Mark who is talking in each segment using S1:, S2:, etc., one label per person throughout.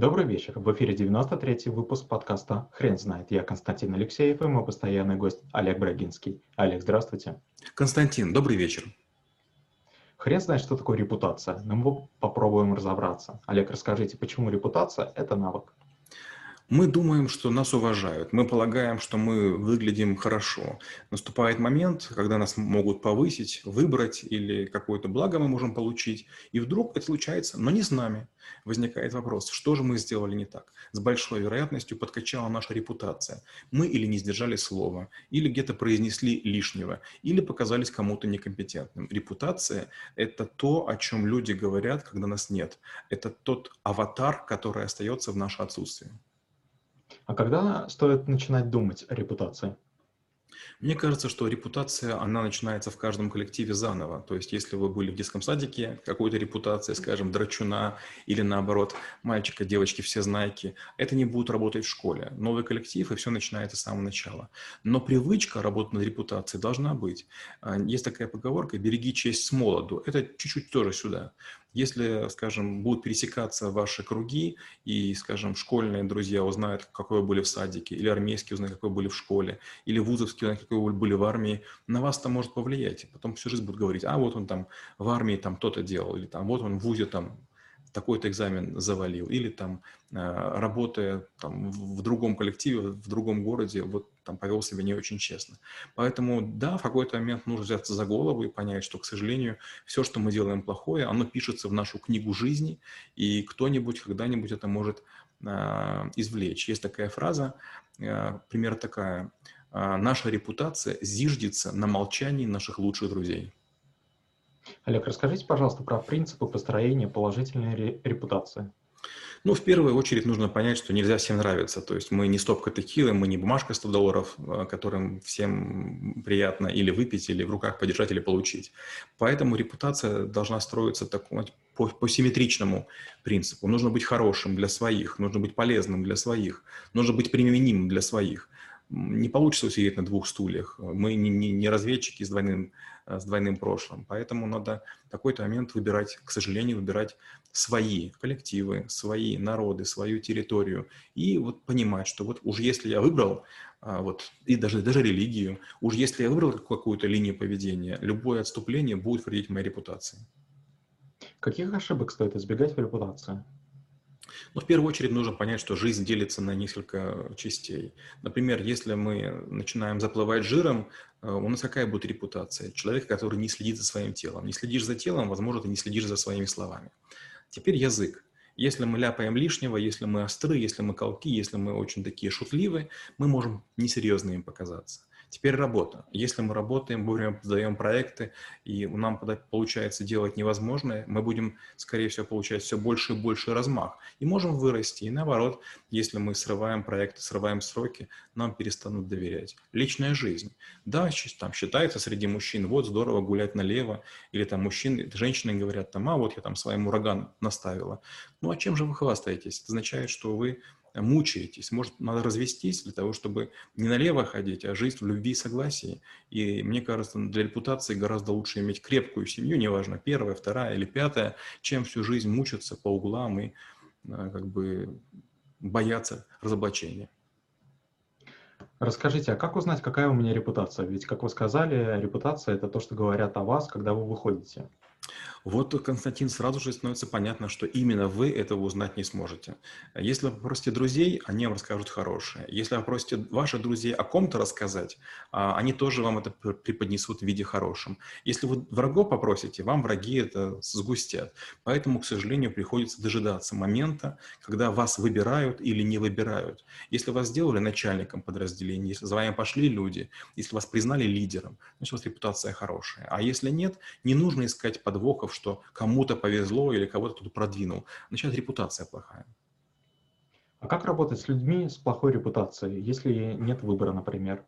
S1: Добрый вечер. В эфире 93-й выпуск подкаста «Хрен знает». Я Константин Алексеев и мой постоянный гость Олег Брагинский. Олег, здравствуйте.
S2: Константин, добрый вечер.
S1: Хрен знает, что такое репутация, но мы попробуем разобраться. Олег, расскажите, почему репутация – это навык?
S2: Мы думаем, что нас уважают, мы полагаем, что мы выглядим хорошо. Наступает момент, когда нас могут повысить, выбрать или какое-то благо мы можем получить, и вдруг это случается, но не с нами. Возникает вопрос, что же мы сделали не так? С большой вероятностью подкачала наша репутация. Мы или не сдержали слова, или где-то произнесли лишнего, или показались кому-то некомпетентным. Репутация – это то, о чем люди говорят, когда нас нет. Это тот аватар, который остается в наше отсутствие.
S1: А когда стоит начинать думать о репутации?
S2: Мне кажется, что репутация, она начинается в каждом коллективе заново. То есть, если вы были в детском садике, какой-то репутация, скажем, драчуна или наоборот, мальчика, девочки, все знайки, это не будет работать в школе. Новый коллектив, и все начинается с самого начала. Но привычка работать над репутацией должна быть. А, есть такая поговорка «береги честь с молоду». Это чуть-чуть тоже сюда. Если, скажем, будут пересекаться ваши круги, и, скажем, школьные друзья узнают, какой вы были в садике, или армейские узнают, какой вы были в школе, или вузовские узнают, какой вы были в армии, на вас это может повлиять. Потом всю жизнь будут говорить, а вот он там в армии там то-то делал, или там вот он в ВУЗе там такой-то экзамен завалил, или там а, работая там, в другом коллективе, в другом городе, вот там повел себя не очень честно. Поэтому, да, в какой-то момент нужно взяться за голову и понять, что, к сожалению, все, что мы делаем плохое, оно пишется в нашу книгу жизни, и кто-нибудь когда-нибудь это может э, извлечь. Есть такая фраза, э, пример такая, наша репутация зиждется на молчании наших лучших друзей.
S1: Олег, расскажите, пожалуйста, про принципы построения положительной репутации.
S2: Ну, в первую очередь нужно понять, что нельзя всем нравиться. То есть мы не стопка текилы, мы не бумажка 100 долларов, а, которым всем приятно или выпить, или в руках подержать, или получить. Поэтому репутация должна строиться так, по, по симметричному принципу. Нужно быть хорошим для своих, нужно быть полезным для своих, нужно быть применимым для своих не получится усидеть на двух стульях. Мы не, не, не разведчики с двойным, э, с двойным прошлым. Поэтому надо в какой-то момент выбирать, к сожалению, выбирать свои коллективы, свои народы, свою территорию. И вот понимать, что вот уж если я выбрал, а, вот, и даже, даже религию, уж если я выбрал какую-то линию поведения, любое отступление будет вредить моей репутации.
S1: Каких ошибок стоит избегать в репутации?
S2: Ну, в первую очередь нужно понять, что жизнь делится на несколько частей. Например, если мы начинаем заплывать жиром, э, у нас какая будет репутация? Человек, который не следит за своим телом. Не следишь за телом, возможно, ты не следишь за своими словами. Теперь язык. Если мы ляпаем лишнего, если мы остры, если мы колки, если мы очень такие шутливые, мы можем несерьезно им показаться. Теперь работа. Если мы работаем, вовремя сдаем проекты, и нам получается делать невозможное, мы будем, скорее всего, получать все больше и больше размах. И можем вырасти. И наоборот, если мы срываем проекты, срываем сроки, нам перестанут доверять. Личная жизнь. Да, там считается среди мужчин, вот здорово гулять налево, или там мужчины, женщины говорят, там, а вот я там своим ураган наставила. Ну а чем же вы хвастаетесь? Это означает, что вы мучаетесь. Может, надо развестись для того, чтобы не налево ходить, а жить в любви и согласии. И мне кажется, для репутации гораздо лучше иметь крепкую семью, неважно, первая, вторая или пятая, чем всю жизнь мучиться по углам и а, как бы бояться разоблачения.
S1: Расскажите, а как узнать, какая у меня репутация? Ведь, как вы сказали, репутация – это то, что говорят о вас, когда вы выходите.
S2: Вот, Константин, сразу же становится понятно, что именно вы этого узнать не сможете. Если вы попросите друзей, они вам расскажут хорошее. Если вы попросите ваших друзей о ком-то рассказать, а, они тоже вам это преподнесут в виде хорошем. Если вы врагов попросите, вам враги это сгустят. Поэтому, к сожалению, приходится дожидаться момента, когда вас выбирают или не выбирают. Если вас сделали начальником подразделения, если за вами пошли люди, если вас признали лидером, значит, у вас репутация хорошая. А если нет, не нужно искать подвохов что кому-то повезло или кого-то кто-то продвинул. Начинает репутация плохая.
S1: А как работать с людьми с плохой репутацией, если нет выбора, например?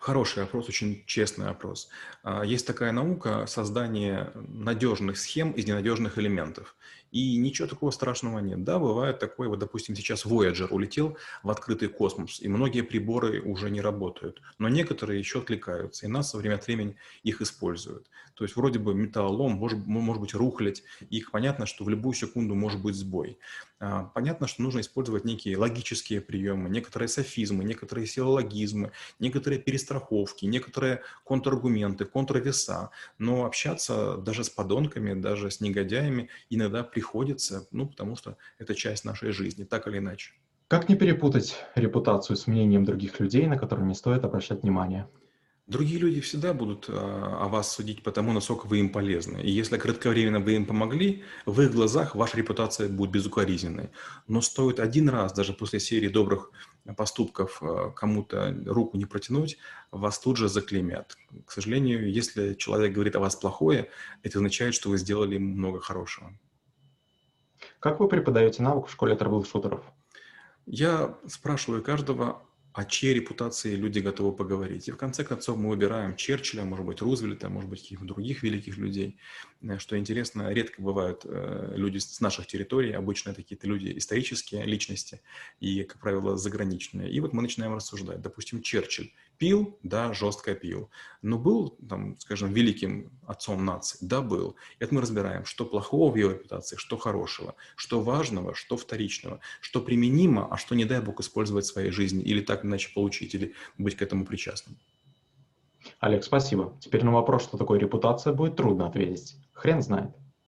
S2: Хороший вопрос, очень честный вопрос. А, есть такая наука создание надежных схем из ненадежных элементов. И ничего такого страшного нет. Да, бывает такое, вот, допустим, сейчас Voyager улетел в открытый космос, и многие приборы уже не работают, но некоторые еще откликаются, и нас время от времени их используют. То есть вроде бы металлолом, может, может быть рухлядь, и понятно, что в любую секунду может быть сбой. А, понятно, что нужно использовать некие логические приемы, некоторые софизмы, некоторые силологизмы, некоторые перестраховки, некоторые контраргументы, контрвеса, но общаться даже с подонками, даже с негодяями иногда приходится, ну, потому что это часть нашей жизни, так или иначе.
S1: Как не перепутать репутацию с мнением других людей, на которые не стоит обращать внимание?
S2: Другие люди всегда будут а, о вас судить по тому, насколько вы им полезны. И если кратковременно вы им помогли, в их глазах ваша репутация будет безукоризненной. Но стоит один раз, даже после серии добрых поступков, а, кому-то руку не протянуть, вас тут же заклеймят. К сожалению, если человек говорит о вас плохое, это означает, что вы сделали ему много хорошего.
S1: Как вы преподаете навык в школе трэбл-шутеров?
S2: Я спрашиваю каждого о чьей репутации люди готовы поговорить. И в конце концов мы выбираем Черчилля, может быть, Рузвельта, может быть, каких-то других великих людей. Э, что интересно, редко бывают э, люди с наших территорий, обычно это какие-то люди исторические личности и, как правило, заграничные. И вот мы начинаем рассуждать. Допустим, Черчилль пил, да, жестко пил, но был, там, скажем, великим отцом нации, да, был. И это мы разбираем, что плохого в его репутации, что хорошего, что важного, что вторичного, что применимо, а что, не дай бог, использовать в своей жизни или так иначе получить, или быть к этому причастным.
S1: Олег, спасибо. Теперь на вопрос, что такое репутация, будет трудно ответить. Хрен знает.